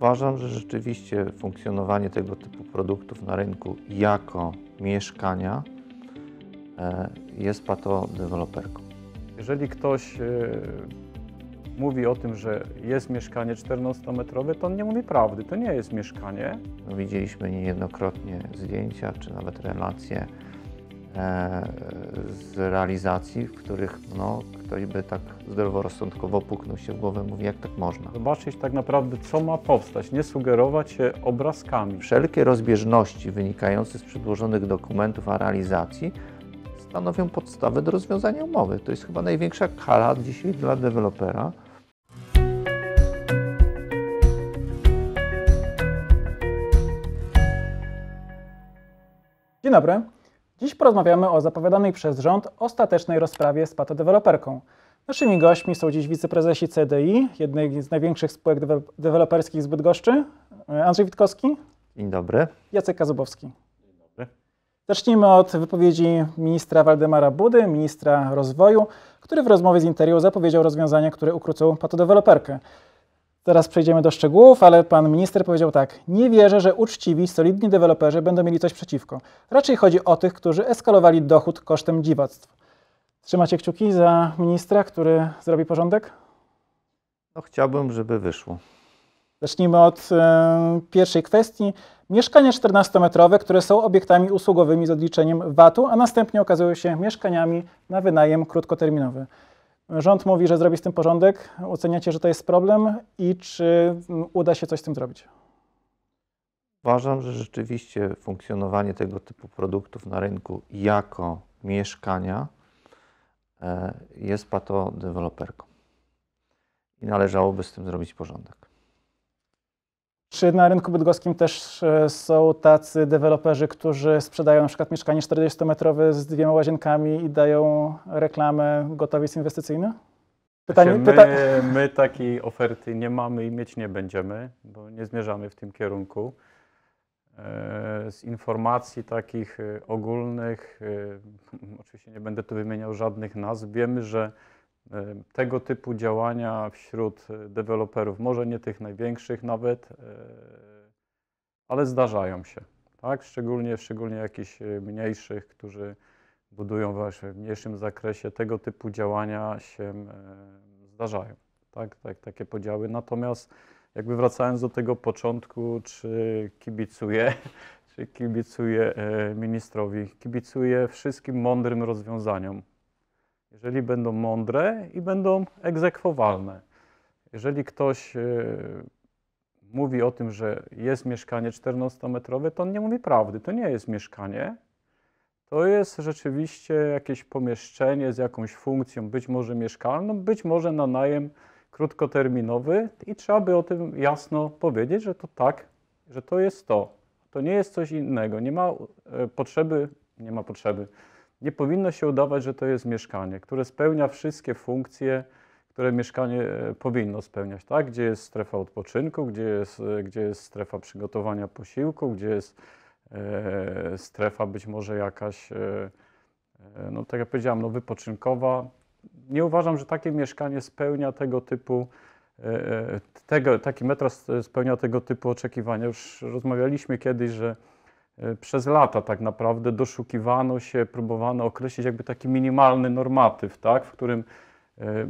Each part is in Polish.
Uważam, że rzeczywiście funkcjonowanie tego typu produktów na rynku jako mieszkania e, jest patodeweloperką. Jeżeli ktoś e, mówi o tym, że jest mieszkanie 14-metrowe, to on nie mówi prawdy. To nie jest mieszkanie. No, widzieliśmy niejednokrotnie zdjęcia czy nawet relacje z realizacji, w których no, ktoś by tak zdroworozsądkowo puknął się w głowę, mówi jak tak można. Zobaczyć tak naprawdę, co ma powstać, nie sugerować się obrazkami. Wszelkie rozbieżności wynikające z przedłożonych dokumentów a realizacji stanowią podstawę do rozwiązania umowy. To jest chyba największa kara dzisiaj dla dewelopera. Dzień dobry. Dziś porozmawiamy o zapowiadanej przez rząd ostatecznej rozprawie z patodeweloperką. Naszymi gośćmi są dziś wiceprezesi CDI, jednej z największych spółek dewe- deweloperskich z Bydgoszczy, Andrzej Witkowski, Dzień dobry. Jacek Kazubowski. dobry. Zacznijmy od wypowiedzi ministra Waldemara Budy, ministra rozwoju, który w rozmowie z Interią zapowiedział rozwiązania, które ukrócą patodeweloperkę. Teraz przejdziemy do szczegółów, ale pan minister powiedział tak: Nie wierzę, że uczciwi, solidni deweloperzy będą mieli coś przeciwko. Raczej chodzi o tych, którzy eskalowali dochód kosztem dziwactw. Trzymacie kciuki za ministra, który zrobi porządek? No, chciałbym, żeby wyszło. Zacznijmy od e, pierwszej kwestii. Mieszkania 14-metrowe, które są obiektami usługowymi z odliczeniem VAT-u, a następnie okazują się mieszkaniami na wynajem krótkoterminowy. Rząd mówi, że zrobi z tym porządek. Oceniacie, że to jest problem i czy mm, uda się coś z tym zrobić? Uważam, że rzeczywiście funkcjonowanie tego typu produktów na rynku jako mieszkania e, jest patodeweloperką. I należałoby z tym zrobić porządek. Czy na rynku bydgoskim też e, są tacy deweloperzy, którzy sprzedają na przykład mieszkanie 40-metrowe z dwiema łazienkami i dają reklamę gotowiec inwestycyjny? Pytanie, my, pyta... my takiej oferty nie mamy i mieć nie będziemy, bo nie zmierzamy w tym kierunku. E, Z informacji takich e, ogólnych, oczywiście nie będę tu wymieniał żadnych nazw, wiemy, że tego typu działania wśród e, deweloperów, może nie tych największych nawet, e, ale zdarzają się. Tak? Szczególnie, szczególnie jakichś e, mniejszych, którzy budują właśnie w mniejszym zakresie, tego typu działania się zdarzają. Tak? Tak, takie podziały. Natomiast jakby wracając do tego początku, czy kibicuję, czy kibicuję ministrowi, kibicuję wszystkim mądrym rozwiązaniom. Jeżeli będą mądre i będą egzekwowalne. Jeżeli ktoś e, mówi o tym, że jest mieszkanie 14-metrowe, to on nie mówi prawdy. To nie jest mieszkanie. To jest rzeczywiście jakieś pomieszczenie z jakąś funkcją, być może mieszkalną, być może na najem krótkoterminowy i trzeba by o tym jasno powiedzieć, że to tak, że to jest to. To nie jest coś innego. Nie ma e, potrzeby, nie ma potrzeby. Nie powinno się udawać, że to jest mieszkanie, które spełnia wszystkie funkcje, które mieszkanie e, powinno spełniać, tak? Gdzie jest strefa odpoczynku, gdzie jest, e, gdzie jest strefa przygotowania posiłku, gdzie jest e, strefa być może jakaś, e, e, no tak jak powiedziałam, no wypoczynkowa. Nie uważam, że takie mieszkanie spełnia tego typu, e, tego, taki metras spełnia tego typu oczekiwania. Już rozmawialiśmy kiedyś, że przez lata tak naprawdę doszukiwano się, próbowano określić jakby taki minimalny normatyw, tak, w którym e,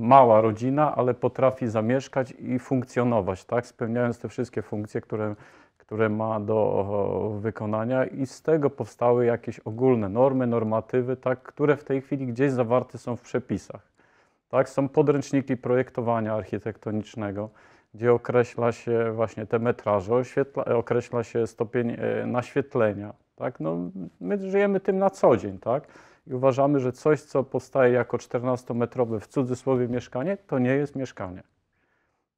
mała rodzina, ale potrafi zamieszkać i funkcjonować, tak, spełniając te wszystkie funkcje, które, które ma do wykonania i z tego powstały jakieś ogólne normy, normatywy, tak, które w tej chwili gdzieś zawarte są w przepisach. Tak, są podręczniki projektowania architektonicznego, gdzie określa się właśnie te metraże, oświetla, określa się stopień e, naświetlenia. Tak? No, my żyjemy tym na co dzień, tak? I uważamy, że coś, co powstaje jako 14-metrowe w cudzysłowie mieszkanie, to nie jest mieszkanie.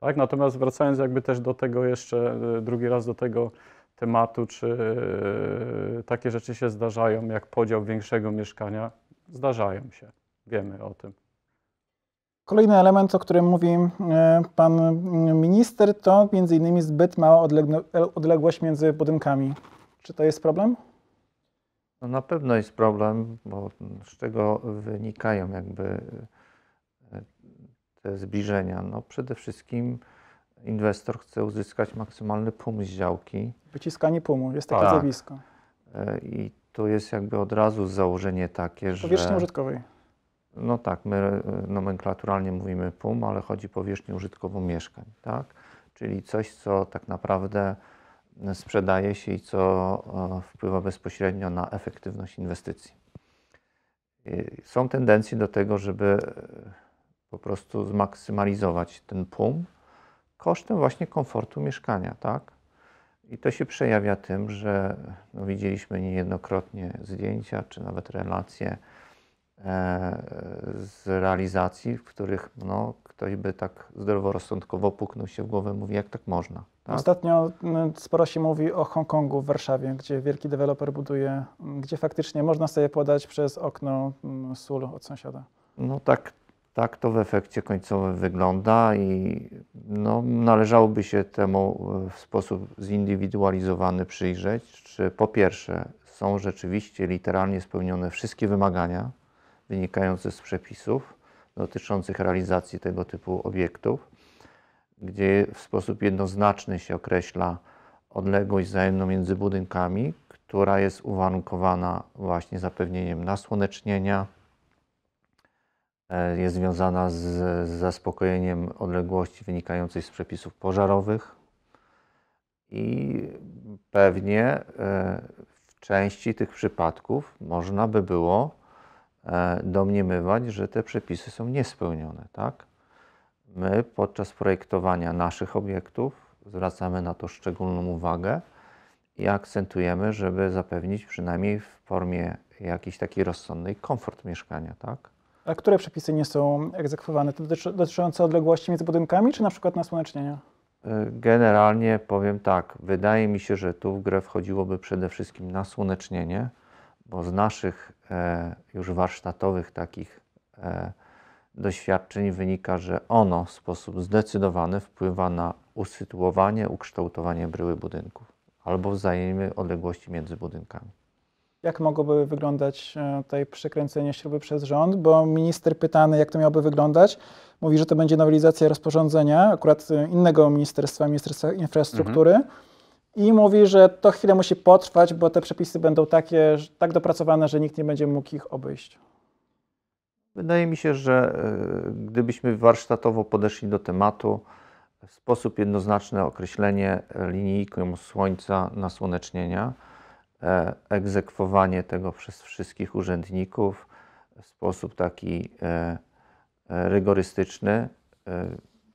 Tak? Natomiast wracając jakby też do tego jeszcze, e, drugi raz do tego tematu, czy e, takie rzeczy się zdarzają, jak podział większego mieszkania, zdarzają się. Wiemy o tym. Kolejny element, o którym mówi e, pan minister, to między innymi zbyt mała odlegno- odległość między budynkami. Czy to jest problem? No na pewno jest problem, bo z czego wynikają jakby e, te zbliżenia? No przede wszystkim inwestor chce uzyskać maksymalny pum z działki Wyciskanie pumu, jest takie Tak. zjawisko. e, i to jest jakby od razu założenie takie, że... Powierzchni użytkowej. No tak, my e, nomenklaturalnie mówimy PUM, ale chodzi powierzchnię użytkową mieszkań, tak? Czyli coś, co tak naprawdę e, sprzedaje się i co e, wpływa bezpośrednio na efektywność inwestycji. Są tendencje do tego, żeby po prostu zmaksymalizować ten PUM kosztem właśnie komfortu mieszkania, tak? I to się przejawia tym, że no, widzieliśmy niejednokrotnie zdjęcia czy nawet relacje z realizacji, w których no, ktoś by tak zdroworozsądkowo puknął się w głowę, mówi, jak tak można. Tak? Ostatnio sporo się mówi o Hongkongu w Warszawie, gdzie wielki deweloper buduje, gdzie faktycznie można sobie podać przez okno sól od sąsiada. No tak, tak to w efekcie końcowym wygląda i no, należałoby się temu e, w sposób zindywidualizowany przyjrzeć, czy po pierwsze są rzeczywiście literalnie spełnione wszystkie wymagania wynikające z przepisów dotyczących realizacji tego typu obiektów, gdzie w sposób jednoznaczny się określa odległość wzajemną między budynkami, która jest uwarunkowana właśnie zapewnieniem nasłonecznienia, e, jest związana z, zaspokojeniem odległości wynikającej z przepisów pożarowych i pewnie e, w części tych przypadków można by było domniemywać, że te przepisy są niespełnione, tak? My podczas projektowania naszych obiektów zwracamy na to szczególną uwagę i akcentujemy, żeby zapewnić przynajmniej w formie jakiejś takiej rozsądnej komfort mieszkania, tak? A które przepisy nie są egzekwowane? Dotyczy- dotyczące odległości między budynkami, czy na przykład nasłonecznienia? Y, Generalnie powiem tak, wydaje mi się, że tu w grę wchodziłoby przede wszystkim nasłonecznienie, bo z naszych e, już warsztatowych takich e, doświadczeń wynika, że ono w sposób zdecydowany wpływa na usytuowanie, ukształtowanie bryły budynków albo wzajemne odległości między budynkami. Jak mogłoby wyglądać e, tutaj przykręcenie śruby przez rząd? Bo minister pytany, jak to miałoby wyglądać, mówi, że to będzie nowelizacja rozporządzenia, akurat innego ministerstwa, Ministerstwa Infrastruktury. I mówi, że to chwilę musi potrwać, bo te przepisy będą takie, tak dopracowane, że nikt nie będzie mógł ich obejść. Wydaje mi się, że e, gdybyśmy warsztatowo podeszli do tematu, w sposób jednoznaczny określenie e, linijką słońca nasłonecznienia, e, egzekwowanie tego przez wszystkich urzędników w sposób taki rygorystyczny.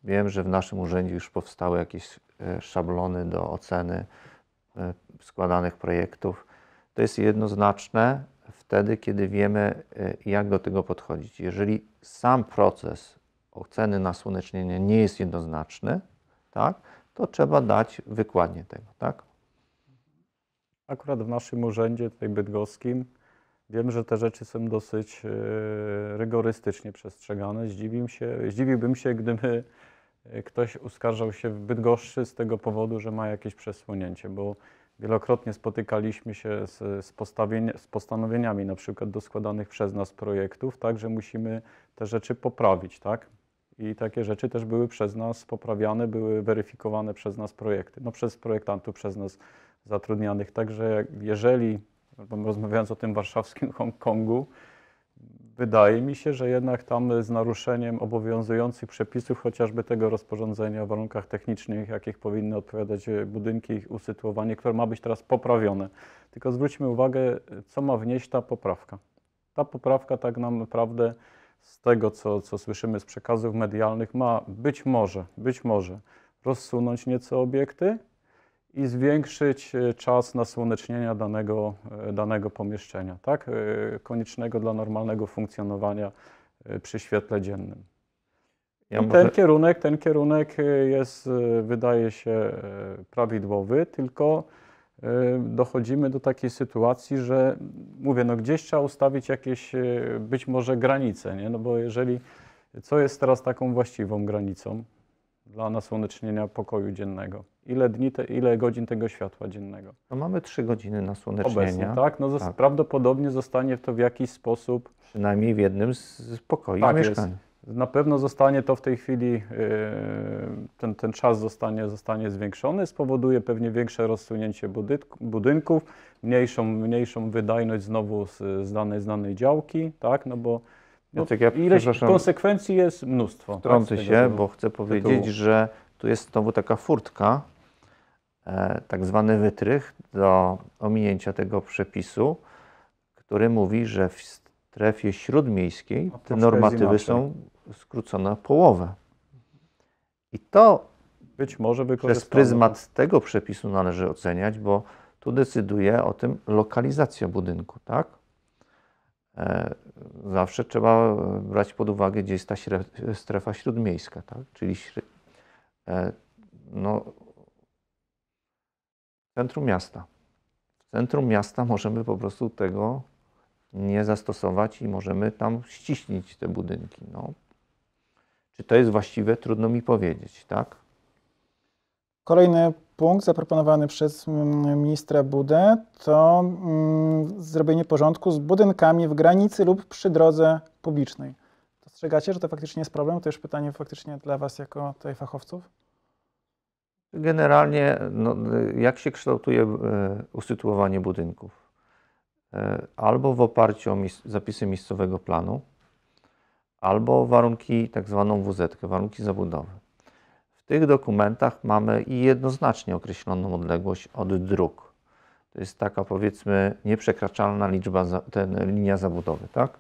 Wiem, że w naszym urzędzie już powstały jakieś szablony do oceny e, składanych projektów. To jest jednoznaczne wtedy, kiedy wiemy, e, jak do tego podchodzić. Jeżeli sam proces oceny nasłonecznienia nie jest jednoznaczny, tak, to trzeba dać wykładnię tego. Tak? Akurat w naszym urzędzie, tutaj bydgoskim, wiem, że te rzeczy są dosyć e, rygorystycznie przestrzegane. Zdziwił się, zdziwiłbym się, gdyby e, ktoś uskarżał się w Bydgoszczy z tego powodu, że ma jakieś przesłonięcie, bo wielokrotnie spotykaliśmy się z, z, z postanowieniami na przykład do składanych przez nas projektów, tak, że musimy te rzeczy poprawić, tak? I takie rzeczy też były przez nas poprawiane, były weryfikowane przez nas projekty, no przez projektantów, przez nas zatrudnianych. Także jeżeli, rozmawiając o tym warszawskim Hongkongu, wydaje mi się, że jednak tam z naruszeniem obowiązujących przepisów, chociażby tego rozporządzenia o warunkach technicznych, jakich powinny odpowiadać budynki, ich usytuowanie, które ma być teraz poprawione. Tylko zwróćmy uwagę, co ma wnieść ta poprawka. Ta poprawka tak naprawdę z tego, co, co słyszymy z przekazów medialnych, ma być może, być może rozsunąć nieco obiekty, i zwiększyć e, czas nasłonecznienia danego, e, danego pomieszczenia, tak? E, koniecznego dla normalnego funkcjonowania przy świetle dziennym. Ja może- ten kierunek, ten kierunek jest, wydaje się, prawidłowy, tylko dochodzimy do takiej sytuacji, że mówię, no gdzieś trzeba ustawić jakieś być może granice, nie? No bo jeżeli, co jest teraz taką właściwą granicą dla nasłonecznienia pokoju dziennego? Ile dni, te, ile godzin tego światła dziennego? No mamy 3 godziny Obecnie, nasłonecznienia, tak? No Tak. prawdopodobnie zostanie to w jakiś sposób przynajmniej w jednym z pokoi Tak jest. mieszkań. Na pewno zostanie to w tej chwili, yy, ten, ten czas zostanie, zostanie zwiększony, spowoduje pewnie większe rozsunięcie budynku, budynków, mniejszą, mniejszą wydajność znowu z, z, danej, z danej działki, tak, no bo no, Jacek, ja ileś konsekwencji jest mnóstwo. Wtrącę tak, się, bo chcę powiedzieć, tytułu. że tu jest znowu taka furtka, tak zwany wytrych do ominięcia tego przepisu, który mówi, że w strefie śródmiejskiej te normatywy są skrócone o połowę. I to Być może przez pryzmat tego przepisu należy oceniać, bo tu decyduje o tym lokalizacja budynku, tak? E, Zawsze trzeba e, brać pod uwagę, gdzie jest ta strefa śródmiejska, tak? Czyli e, no, centrum miasta. W centrum miasta możemy po prostu tego nie zastosować i możemy tam ściśnić te budynki. No. Czy to jest właściwe? Trudno mi powiedzieć, tak? Kolejny punkt zaproponowany przez mm, ministra Budę to mm, zrobienie porządku z budynkami w granicy lub przy drodze publicznej. Dostrzegacie, że to faktycznie jest problem? To już pytanie faktycznie dla Was jako tutaj fachowców. Generalnie, no, jak się kształtuje e, usytuowanie budynków? E, Albo w oparciu o zapisy miejscowego planu, albo warunki, tak zwaną WZ, warunki zabudowy. W tych dokumentach mamy jednoznacznie określoną odległość od dróg. To jest taka powiedzmy nieprzekraczalna liczba, ten, linia zabudowy, tak?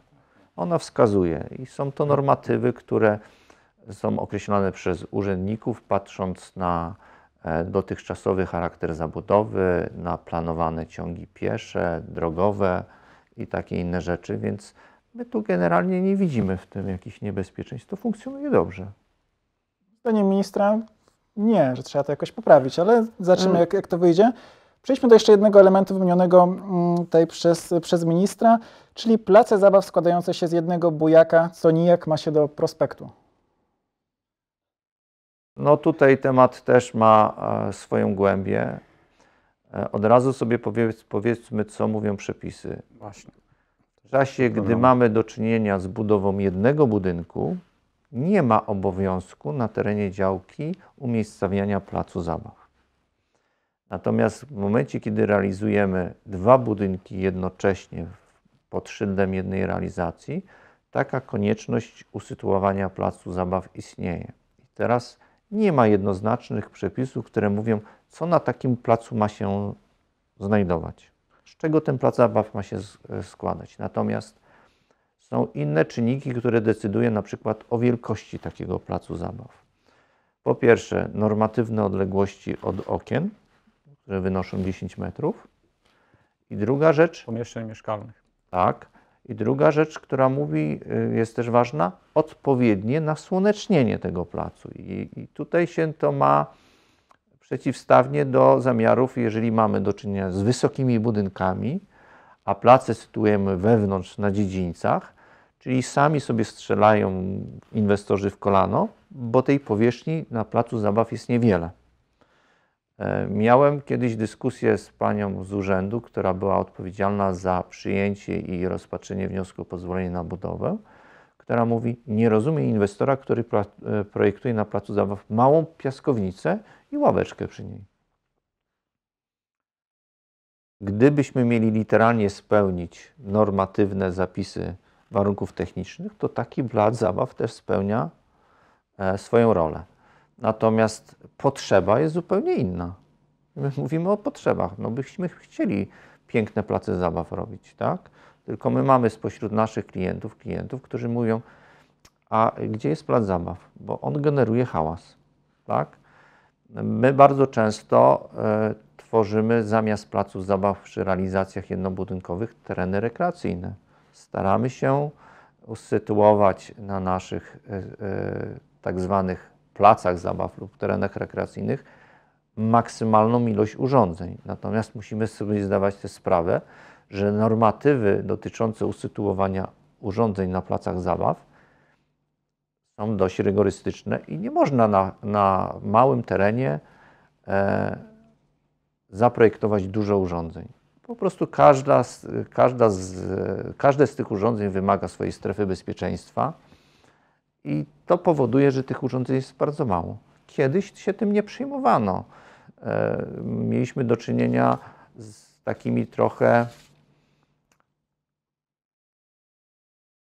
Ona wskazuje i są to normatywy, które są określone przez urzędników, patrząc na dotychczasowy charakter zabudowy, na planowane ciągi piesze, drogowe i takie inne rzeczy, więc my tu generalnie nie widzimy w tym jakichś niebezpieczeństw. To funkcjonuje dobrze. Zdaniem ministra nie, że trzeba to jakoś poprawić, ale zobaczymy, Mm. jak, jak to wyjdzie. Przejdźmy do jeszcze jednego elementu wymienionego mm, tutaj przez, przez ministra, czyli place zabaw składające się z jednego bujaka, co nijak ma się do prospektu. No tutaj temat też ma e, swoją głębię. E, Od razu sobie powiedz, powiedzmy, co mówią przepisy. Właśnie. W czasie, gdy Dobra. mamy do czynienia z budową jednego budynku, nie ma obowiązku na terenie działki umiejscawiania placu zabaw. Natomiast w momencie, kiedy realizujemy dwa budynki jednocześnie pod szyldem jednej realizacji, taka konieczność usytuowania placu zabaw istnieje. I teraz nie ma jednoznacznych przepisów, które mówią, co na takim placu ma się znajdować, z czego ten plac zabaw ma się e, składać. Natomiast są inne czynniki, które decydują na przykład o wielkości takiego placu zabaw. Po pierwsze, normatywne odległości od okien, które wynoszą 10 metrów. I druga rzecz, Pomieszczeń mieszkalnych. tak, i druga rzecz, która mówi, y, jest też ważna, odpowiednie nasłonecznienie tego placu. I, I tutaj się to ma przeciwstawnie do zamiarów, jeżeli mamy do czynienia z wysokimi budynkami, a place sytuujemy wewnątrz na dziedzińcach, czyli sami sobie strzelają inwestorzy w kolano, bo tej powierzchni na placu zabaw jest niewiele. E, Miałem kiedyś dyskusję z panią z urzędu, która była odpowiedzialna za przyjęcie i rozpatrzenie wniosku o pozwolenie na budowę, która mówi: Nie rozumie inwestora, który e, projektuje na placu zabaw małą piaskownicę i ławeczkę przy niej. Gdybyśmy mieli literalnie spełnić normatywne zapisy warunków technicznych, to taki plac zabaw też spełnia e, swoją rolę. Natomiast potrzeba jest zupełnie inna. My mówimy o potrzebach. No byśmy chcieli piękne place zabaw robić, tak? Tylko my mamy spośród naszych klientów klientów, którzy mówią, a gdzie jest plac zabaw? Bo on generuje hałas, tak? My bardzo często e, tworzymy zamiast placów zabaw przy realizacjach jednobudynkowych tereny rekreacyjne. Staramy się usytuować na naszych e, e, tak zwanych placach zabaw lub terenach rekreacyjnych maksymalną ilość urządzeń. Natomiast musimy sobie zdawać też sprawę, że normatywy dotyczące usytuowania urządzeń na placach zabaw są dość rygorystyczne i nie można na, na małym terenie e, zaprojektować dużo urządzeń. Po prostu każda każda z, każde z tych urządzeń wymaga swojej strefy bezpieczeństwa I to powoduje, że tych urządzeń jest bardzo mało. Kiedyś się tym nie przyjmowano. E, Mieliśmy do czynienia z takimi trochę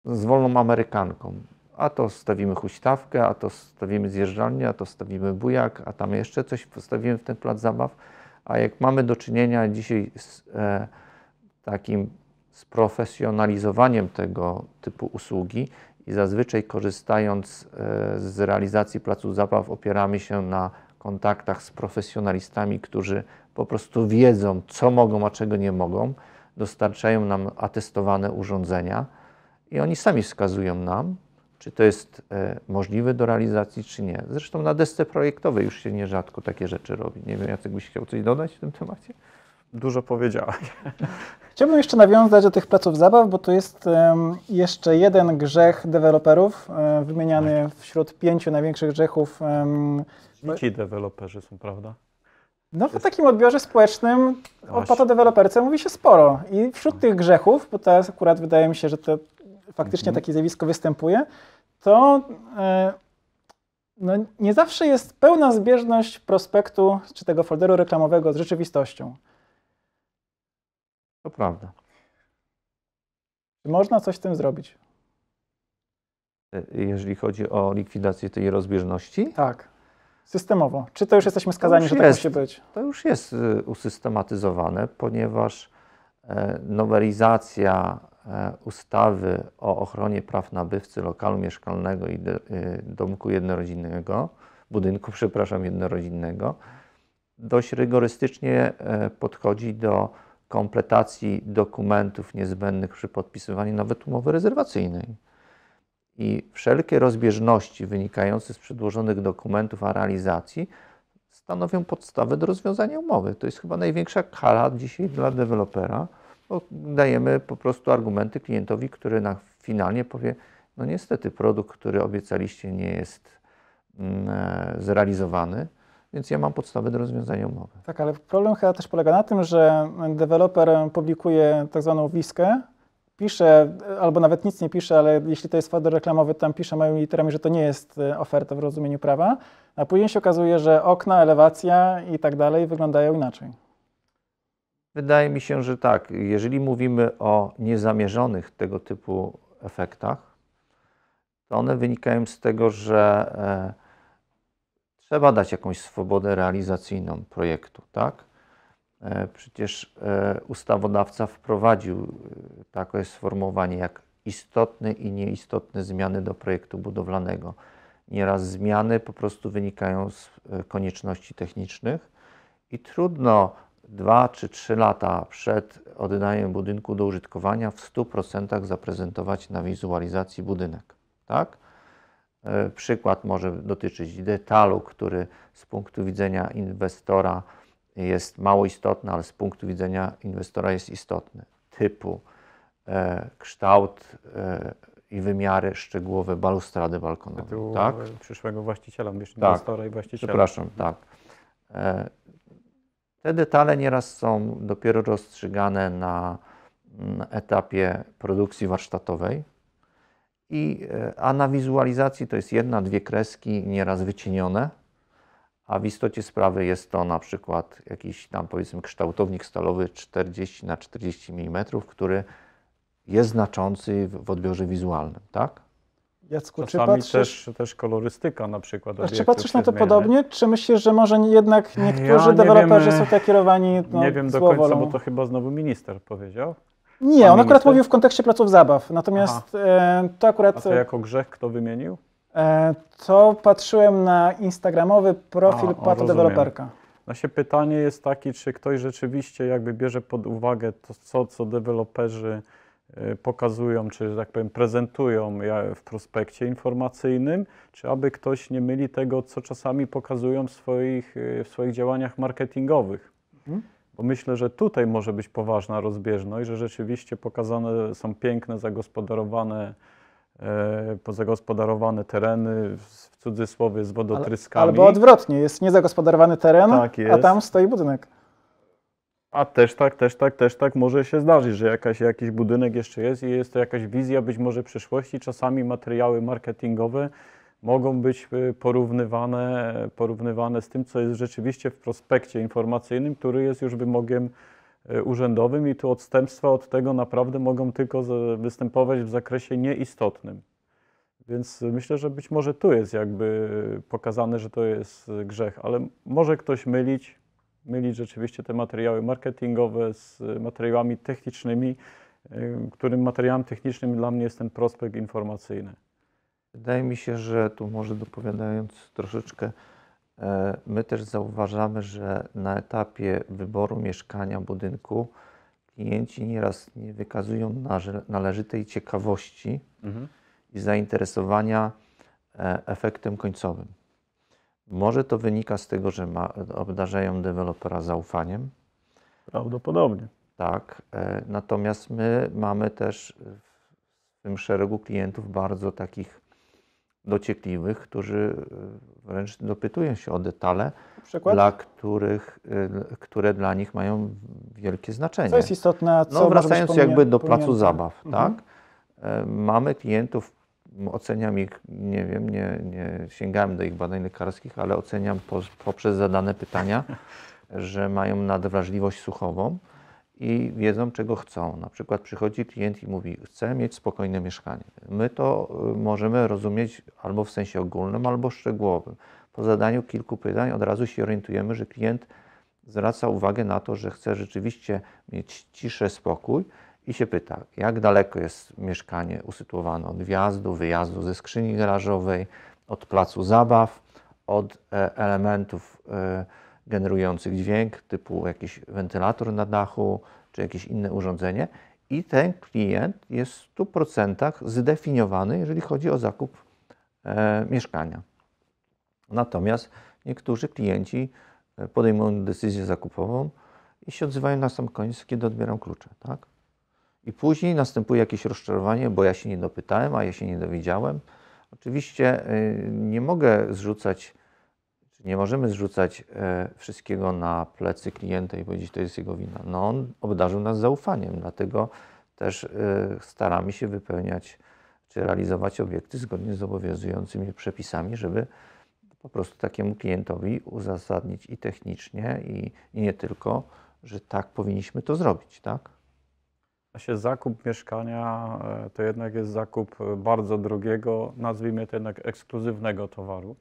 z wolną Amerykanką. A to stawimy huśtawkę, a to stawimy zjeżdżalnię, a to stawimy bujak, a tam jeszcze coś postawimy w ten plac zabaw. A jak mamy do czynienia dzisiaj z e, takim sprofesjonalizowaniem tego typu usługi i zazwyczaj korzystając e, z realizacji placu zabaw opieramy się na kontaktach z profesjonalistami, którzy po prostu wiedzą, co mogą, a czego nie mogą, dostarczają nam atestowane urządzenia i oni sami wskazują nam, czy to jest e, możliwe do realizacji, czy nie. Zresztą na desce projektowej już się nierzadko takie rzeczy robi. Nie wiem, Jacek byś chciał coś dodać w tym temacie? Dużo powiedziałeś. Chciałbym jeszcze nawiązać do tych placów zabaw, bo to jest em, jeszcze jeden grzech deweloperów, e, wymieniany wśród pięciu największych grzechów. Nie ci deweloperzy są, prawda? No w takim odbiorze społecznym o Właśnie. patodeweloperce mówi się sporo. I wśród tych grzechów, bo teraz akurat wydaje mi się, że to faktycznie Mhm. takie zjawisko występuje, to e, no, nie zawsze jest pełna zbieżność prospektu czy tego folderu reklamowego z rzeczywistością. To prawda. Czy można coś z tym zrobić? E, Jeżeli chodzi o likwidację tej rozbieżności, Tak. Systemowo. Czy to już jesteśmy skazani, już że tak jest. musi być? to już jest y, usystematyzowane, ponieważ e, nowelizacja e, ustawy o ochronie praw nabywcy lokalu mieszkalnego i domku jednorodzinnego, budynku, przepraszam, jednorodzinnego, dość rygorystycznie e, podchodzi do kompletacji dokumentów niezbędnych przy podpisywaniu nawet umowy rezerwacyjnej. I wszelkie rozbieżności wynikające z przedłożonych dokumentów a realizacji stanowią podstawę do rozwiązania umowy. To jest chyba największa kara dzisiaj dla dewelopera, bo dajemy po prostu argumenty klientowi, który na finalnie powie, no niestety produkt, który obiecaliście nie jest mm, e, zrealizowany, więc ja mam podstawę do rozwiązania umowy. Tak, ale problem chyba też polega na tym, że deweloper publikuje tak zwaną wiskę, pisze, albo nawet nic nie pisze, ale jeśli to jest folder reklamowy, tam pisze małymi literami, że to nie jest e, oferta w rozumieniu prawa, a później się okazuje, że okna, elewacja i tak dalej wyglądają inaczej. Wydaje mi się, że tak. Jeżeli mówimy o niezamierzonych tego typu efektach, to one wynikają z tego, że e, trzeba dać jakąś swobodę realizacyjną projektu, tak? E, przecież e, ustawodawca wprowadził e, takie sformułowanie jak istotne i nieistotne zmiany do projektu budowlanego. Nieraz zmiany po prostu wynikają z konieczności technicznych i trudno dwa czy trzy lata przed oddaniem budynku do użytkowania w 100% zaprezentować na wizualizacji budynek. Tak? E, Przykład może dotyczyć detalu, który z punktu widzenia inwestora jest mało istotny, ale z punktu widzenia inwestora jest istotny. Typu e, kształt e, i wymiary szczegółowe balustrady balkonowej. Tytułu Tak? e, przyszłego właściciela, wiesz, Tak. inwestora i właściciela. Przepraszam, tak. E, Te detale nieraz są dopiero rozstrzygane na mm, etapie produkcji warsztatowej, i, e, a na wizualizacji to jest jedna, dwie kreski, nieraz wycienione, a w istocie sprawy jest to na przykład jakiś tam powiedzmy kształtownik stalowy 40 na 40 mm, który jest znaczący w w odbiorze wizualnym, tak? Jacku, czy Czasami patrzysz, też, też kolorystyka na przykład. czy patrzysz na to zmienia. podobnie, czy myślisz, że może jednak niektórzy Ja nie deweloperzy wiem, są tak kierowani no, nie wiem do końca, wolą? bo to chyba znowu minister powiedział. Nie, on akurat mówił w kontekście placów zabaw, natomiast e, to A akurat... to jako grzech kto wymienił? E, to patrzyłem na instagramowy profil A, o, patodeweloperka. No się pytanie jest takie, czy ktoś rzeczywiście jakby bierze pod uwagę to, co, co deweloperzy y, pokazują, czy że tak powiem prezentują w prospekcie informacyjnym, czy aby ktoś nie myli tego, co czasami pokazują w swoich, y, w swoich działaniach marketingowych. Mhm. Bo myślę, że tutaj może być poważna rozbieżność, że rzeczywiście pokazane są piękne, zagospodarowane, e, pozagospodarowane tereny, w cudzysłowie z wodotryskami. Albo odwrotnie, jest niezagospodarowany teren, Tak a tam stoi budynek. A też tak, też tak, też tak może się zdarzyć, że jakaś, jakiś budynek jeszcze jest i jest to jakaś wizja być może przyszłości. Czasami materiały marketingowe mogą być y, porównywane, porównywane z tym, co jest rzeczywiście w prospekcie informacyjnym, który jest już wymogiem y, urzędowym i tu odstępstwa od tego naprawdę mogą tylko występować w zakresie nieistotnym. Więc myślę, że być może tu jest jakby pokazane, że to jest grzech, ale może ktoś mylić, mylić rzeczywiście te materiały marketingowe z materiałami technicznymi, y, którym materiałem technicznym dla mnie jest ten prospekt informacyjny. Wydaje mi się, że tu może dopowiadając troszeczkę, e, my też zauważamy, że na etapie wyboru mieszkania, budynku, klienci nieraz nie wykazują należytej ciekawości i zainteresowania e, efektem końcowym. Może to wynika z tego, że ma, obdarzają dewelopera zaufaniem, Prawdopodobnie. tak. e, Natomiast my mamy też w tym szeregu klientów bardzo takich dociekliwych, którzy e, wręcz dopytują się o detale, Przykład? dla których, e, które dla nich mają wielkie znaczenie. Co jest istotne, a co No, wracając jakby do placu zabaw, Mhm. tak? E, Mamy klientów, oceniam ich, nie wiem, nie, nie sięgałem do ich badań lekarskich, ale oceniam po, poprzez zadane pytania, że mają nadwrażliwość słuchową i wiedzą, czego chcą. Na przykład przychodzi klient i mówi, chcę mieć spokojne mieszkanie. My to y, możemy rozumieć albo w sensie ogólnym, albo szczegółowym. Po zadaniu kilku pytań od razu się orientujemy, że klient zwraca uwagę na to, że chce rzeczywiście mieć ciszę, spokój i się pyta, jak daleko jest mieszkanie usytuowane od wjazdu, wyjazdu ze skrzyni garażowej, od placu zabaw, od e, elementów e, generujących dźwięk, typu jakiś wentylator na dachu, czy jakieś inne urządzenie. I ten klient jest w 100% zdefiniowany, jeżeli chodzi o zakup e, mieszkania. Natomiast niektórzy klienci e, podejmują decyzję zakupową i się odzywają na sam koniec, kiedy odbieram klucze, tak? I później następuje jakieś rozczarowanie, bo ja się nie dopytałem, a ja się nie dowiedziałem. Oczywiście y, nie mogę zrzucać, nie możemy zrzucać e, wszystkiego na plecy klienta i powiedzieć, to jest jego wina. No on obdarzył nas zaufaniem, dlatego też y, staramy się wypełniać czy realizować obiekty zgodnie z obowiązującymi przepisami, żeby po prostu takiemu klientowi uzasadnić i technicznie, i, i nie tylko, że tak powinniśmy to zrobić, tak? Się zakup mieszkania e, to jednak jest zakup e, bardzo drogiego, nazwijmy to jednak ekskluzywnego towaru.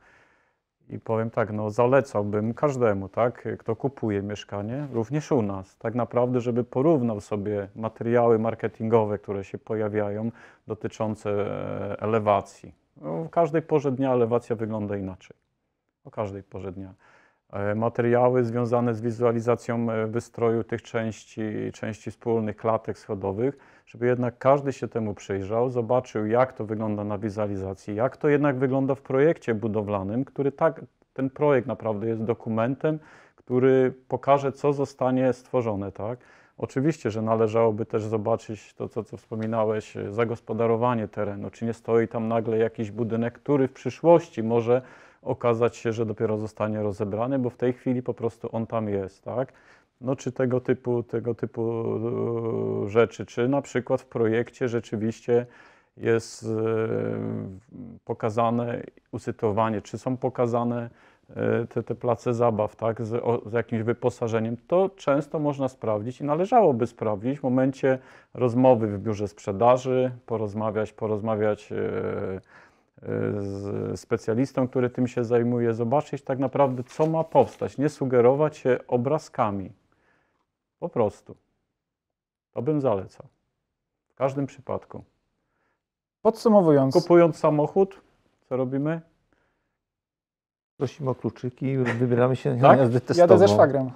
I powiem tak, no zalecałbym każdemu, tak, kto kupuje mieszkanie, również u nas, tak naprawdę, żeby porównał sobie materiały marketingowe, które się pojawiają dotyczące e, elewacji. No, w każdej porze dnia elewacja wygląda inaczej. O każdej porze dnia. E, Materiały związane z wizualizacją e, wystroju tych części, części wspólnych, klatek schodowych, żeby jednak każdy się temu przyjrzał, zobaczył, jak to wygląda na wizualizacji, jak to jednak wygląda w projekcie budowlanym, który tak, ten projekt naprawdę jest dokumentem, który pokaże, co zostanie stworzone, tak? Oczywiście, że należałoby też zobaczyć to, co, co wspominałeś, e, zagospodarowanie terenu. Czy nie stoi tam nagle jakiś budynek, który w przyszłości może okazać się, że dopiero zostanie rozebrany, bo w tej chwili po prostu on tam jest, tak? No, czy tego typu, tego typu e, rzeczy, czy na przykład w projekcie rzeczywiście jest e, pokazane usytuowanie, czy są pokazane e, te, te place zabaw, tak, z, o, z jakimś wyposażeniem, to często można sprawdzić i należałoby sprawdzić w momencie rozmowy w biurze sprzedaży, porozmawiać, porozmawiać z specjalistą, który tym się zajmuje, zobaczyć tak naprawdę, co ma powstać, nie sugerować się obrazkami. Po prostu. To bym zalecał. W każdym przypadku. Podsumowując, Kupując samochód, co robimy? Prosimy o kluczyki i wybieramy się na Tak? jazdę testową. jadę ze szwagrem.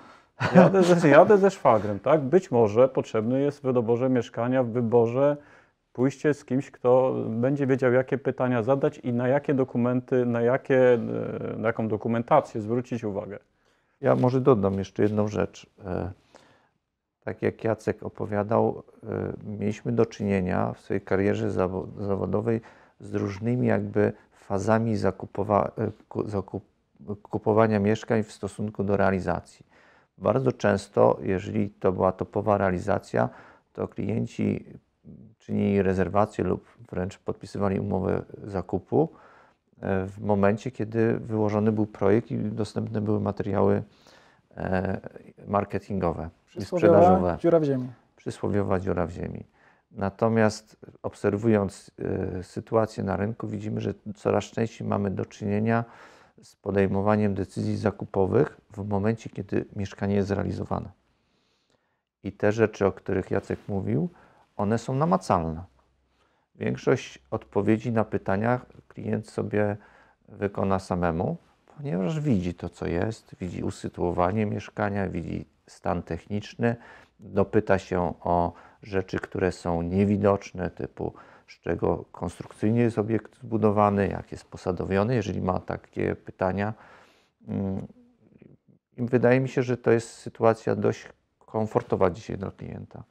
Jadę ze, jadę ze szwagrem, tak? Być może potrzebny jest w doborze mieszkania, w wyborze pójście z kimś, kto będzie wiedział, jakie pytania zadać i na jakie dokumenty, na, jakie, e, na jaką dokumentację zwrócić uwagę. Ja może dodam jeszcze jedną rzecz. E, Tak jak Jacek opowiadał, e, mieliśmy do czynienia w swojej karierze zawo- zawodowej z różnymi jakby fazami zakupowa- e, ku- zakup- kupowania mieszkań w stosunku do realizacji. Bardzo często, jeżeli to była topowa realizacja, to klienci czynili rezerwację lub wręcz podpisywali umowę zakupu e, w momencie, kiedy wyłożony był projekt i dostępne były materiały e, marketingowe i sprzedażowe dziura w ziemi. przysłowiowa dziura w ziemi. Natomiast obserwując y, sytuację na rynku, widzimy, że coraz częściej mamy do czynienia z podejmowaniem decyzji zakupowych w momencie, kiedy mieszkanie jest zrealizowane. I te rzeczy, o których Jacek mówił, one są namacalne. Większość odpowiedzi na pytania klient sobie wykona samemu, ponieważ widzi to, co jest, widzi usytuowanie mieszkania, widzi stan techniczny, dopyta się o rzeczy, które są niewidoczne, typu z czego konstrukcyjnie jest obiekt zbudowany, jak jest posadowiony, jeżeli ma takie pytania. Mm, wydaje mi się, że to jest sytuacja dość komfortowa dzisiaj dla klienta.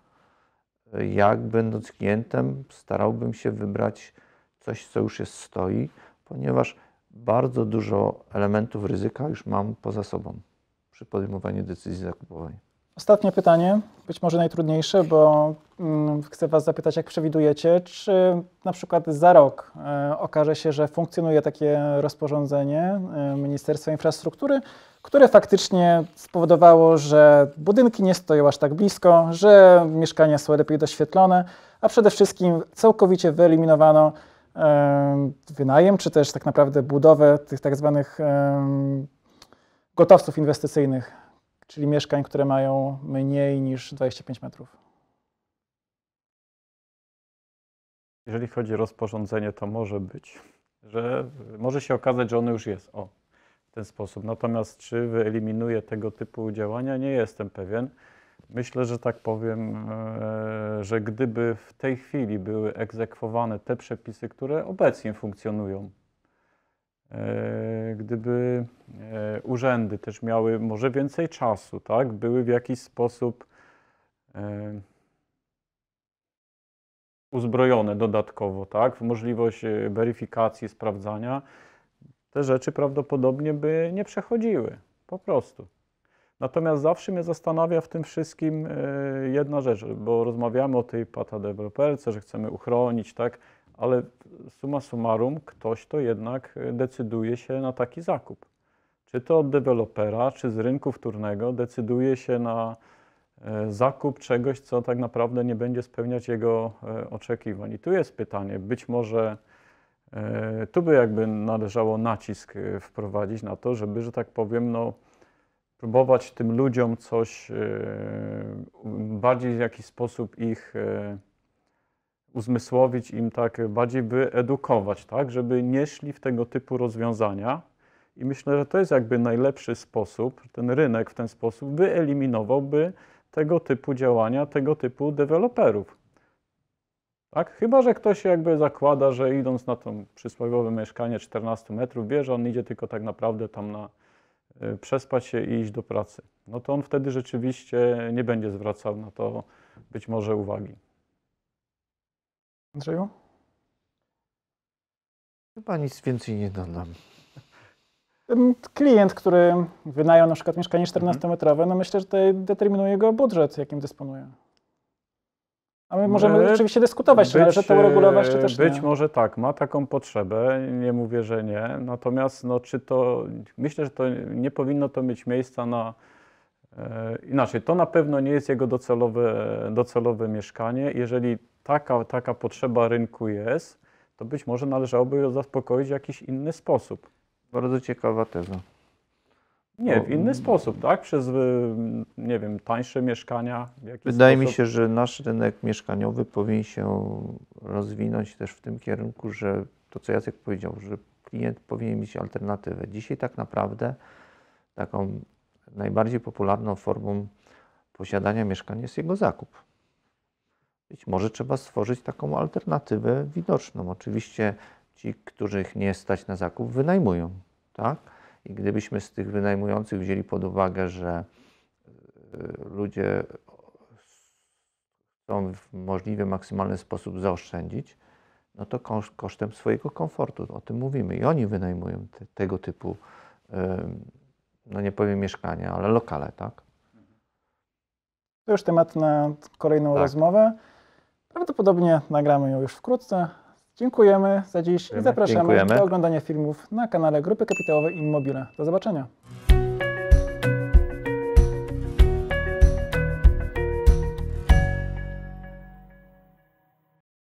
Jak będąc klientem, starałbym się wybrać coś, co już jest stoi, ponieważ bardzo dużo elementów ryzyka już mam poza sobą przy podejmowaniu decyzji zakupowej. Ostatnie pytanie, być może najtrudniejsze, bo mm, chcę Was zapytać, jak przewidujecie, czy na przykład za rok e, okaże się, że funkcjonuje takie rozporządzenie e, Ministerstwa Infrastruktury, które faktycznie spowodowało, że budynki nie stoją aż tak blisko, że mieszkania są lepiej doświetlone, a przede wszystkim całkowicie wyeliminowano e, wynajem, czy też tak naprawdę budowę tych tak zwanych gotowców inwestycyjnych czyli mieszkań, które mają mniej niż 25 metrów. Jeżeli chodzi o rozporządzenie, to może być, że może się okazać, że ono już jest. O, w ten sposób. Natomiast czy wyeliminuje tego typu działania, nie jestem pewien. Myślę, że tak powiem, e, że gdyby w tej chwili były egzekwowane te przepisy, które obecnie funkcjonują, gdyby e, urzędy też miały może więcej czasu, tak, były w jakiś sposób e, uzbrojone dodatkowo, tak, w możliwość e, weryfikacji, sprawdzania, te rzeczy prawdopodobnie by nie przechodziły, po prostu. Natomiast zawsze mnie zastanawia w tym wszystkim e, jedna rzecz, bo rozmawiamy o tej pata deweloperce, że chcemy uchronić, tak, ale summa summarum ktoś to jednak e, decyduje się na taki zakup. Czy to od dewelopera, czy z rynku wtórnego decyduje się na e, zakup czegoś, co tak naprawdę nie będzie spełniać jego e, oczekiwań. I tu jest pytanie, być może tu by jakby należało nacisk wprowadzić na to, żeby, że tak powiem, no, próbować tym ludziom coś, bardziej w jakiś sposób ich uzmysłowić, im tak bardziej wyedukować, tak, żeby nie szli w tego typu rozwiązania. I myślę, że to jest jakby najlepszy sposób, ten rynek w ten sposób wyeliminowałby tego typu działania, tego typu deweloperów. Tak? Chyba, że ktoś jakby zakłada, że idąc na to przysłowiowe mieszkanie 14 metrów, wie, że on idzie tylko tak naprawdę tam na y, przespać się i iść do pracy. No to on wtedy rzeczywiście nie będzie zwracał na to być może uwagi. Andrzeju? Chyba nic więcej nie dodam. Klient, który wynajął na przykład mieszkanie 14-metrowe, no myślę, że tutaj determinuje go budżet, jakim dysponuje. A my możemy By- oczywiście dyskutować, czy należy to uregulować, czy e, też Być nie. może tak, ma taką potrzebę, nie mówię, że nie. Natomiast no, czy to, myślę, że to nie powinno to mieć miejsca na. E, inaczej, to na pewno nie jest jego docelowe, docelowe mieszkanie. Jeżeli taka, taka potrzeba rynku jest, to być może należałoby ją zaspokoić w jakiś inny sposób. Bardzo ciekawa teza. Nie, w inny sposób, tak? Przez, y, nie wiem, tańsze mieszkania. Wydaje mi sposób. się, że nasz rynek mieszkaniowy powinien się rozwinąć też w tym kierunku, że to, co Jacek powiedział, że klient powinien mieć alternatywę. Dzisiaj tak naprawdę taką najbardziej popularną formą posiadania mieszkania jest jego zakup. Być może trzeba stworzyć taką alternatywę widoczną. Oczywiście ci, których nie stać na zakup, wynajmują, tak? I gdybyśmy z tych wynajmujących wzięli pod uwagę, że y, ludzie chcą w możliwie maksymalny sposób zaoszczędzić, no to koszt, kosztem swojego komfortu, o tym mówimy. I oni wynajmują te, tego typu, no nie powiem mieszkania, ale lokale, tak? To już temat na kolejną Tak. rozmowę. Prawdopodobnie nagramy ją już wkrótce. Dziękujemy za dziś i Dziękujemy. zapraszamy Dziękujemy. do oglądania filmów na kanale Grupy Kapitałowej Immobile. Do zobaczenia.